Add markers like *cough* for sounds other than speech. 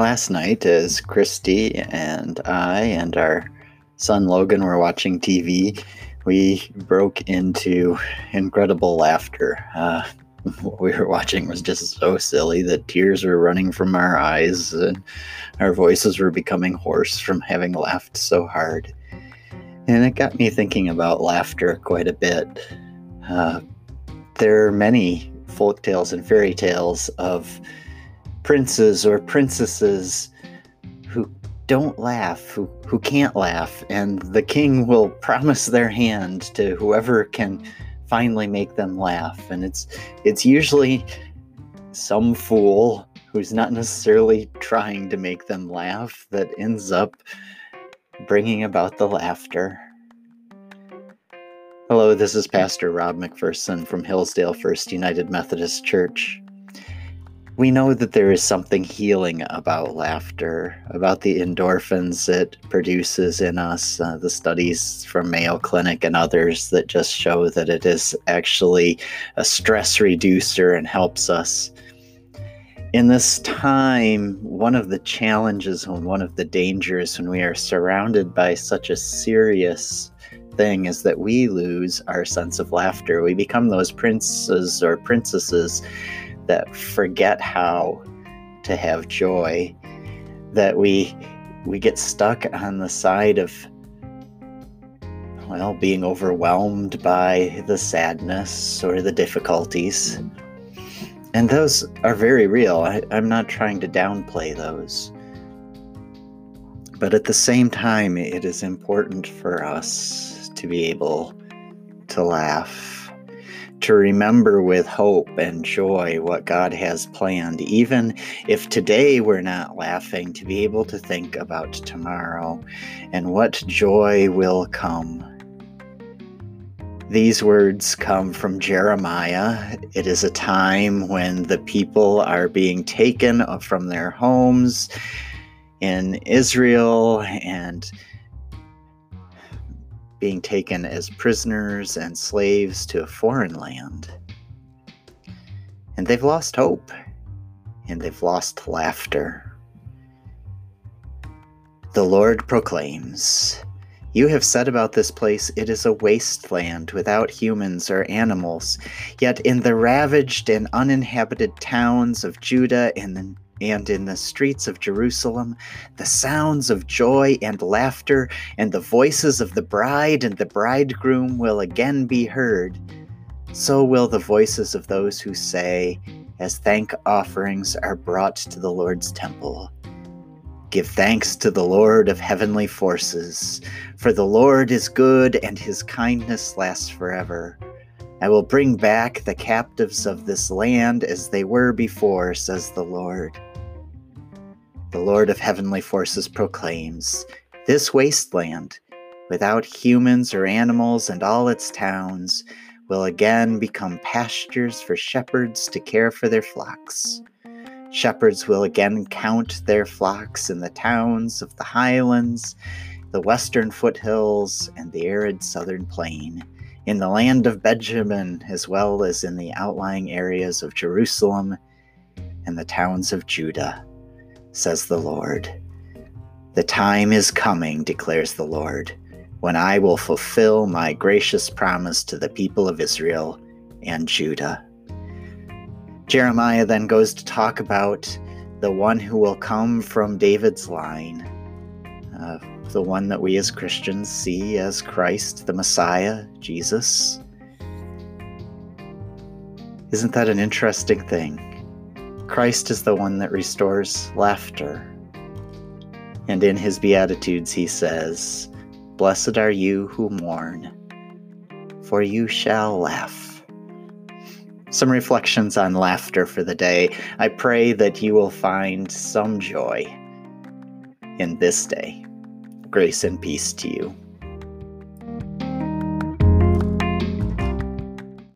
Last night, as Christy and I and our son Logan were watching TV, we broke into incredible laughter. Uh, *laughs* what we were watching was just so silly that tears were running from our eyes and our voices were becoming hoarse from having laughed so hard. And it got me thinking about laughter quite a bit. Uh, there are many folk tales and fairy tales of princes or princesses who don't laugh, who, who can't laugh, and the king will *laughs* promise their hand to whoever can finally make them laugh. And it's it's usually some fool who's not necessarily trying to make them laugh that ends up bringing about the laughter. Hello, this is Pastor Rob McPherson from Hillsdale First United Methodist Church we know that there is something healing about laughter, about the endorphins it produces in us. Uh, the studies from Mayo Clinic and others that just show that it is actually a stress reducer and helps us. In this time, one of the challenges and one of the dangers when we are surrounded by such a serious thing is that we lose our sense of laughter. We become those princes or princesses that forget how to have joy, that we we get stuck on the side of well, being overwhelmed by the sadness or the difficulties. And those are very real. I, am not trying to downplay those. But at the same time, it is important for us to be able to laugh to remember with hope and joy what God has planned, even if today we're not laughing, to be able to think about tomorrow and what joy will come. These words come from Jeremiah. It is a time when the people are being taken from their homes in Israel and being taken as prisoners and slaves to a foreign land. And they've lost hope, and they've lost laughter. The Lord proclaims, You have said about this place, it is a wasteland without humans or animals. Yet in the ravaged and uninhabited towns of Judah and and in the streets of Jerusalem, the sounds of joy and laughter, and the voices of the bride and the bridegroom will again be heard. So will the voices of those who say, as thank offerings are brought to the Lord's temple. Give thanks to the Lord of heavenly forces, for the Lord is good and his kindness lasts forever. I will bring back the captives of this land as they were before, says the Lord. The Lord of heavenly forces proclaims This wasteland, without humans or animals and all its towns, will again become pastures for shepherds to care for their flocks. Shepherds will again count their flocks in the towns of the highlands, the western foothills, and the arid southern plain, in the land of Benjamin, as well as in the outlying areas of Jerusalem and the towns of Judah says the Lord. The time is coming, declares the Lord, when I will fulfill my gracious promise to the people of Israel and Judah. Jeremiah then goes to talk about the one who will come from David's line, uh, the one that we as Christians see as Christ, the Messiah, Jesus. Isn't that an interesting thing? Christ is the one that restores laughter. And in his Beatitudes, he says, Blessed are you who mourn, for you shall laugh. Some reflections on laughter for the day. I pray that you will find some joy in this day. Grace and peace to you.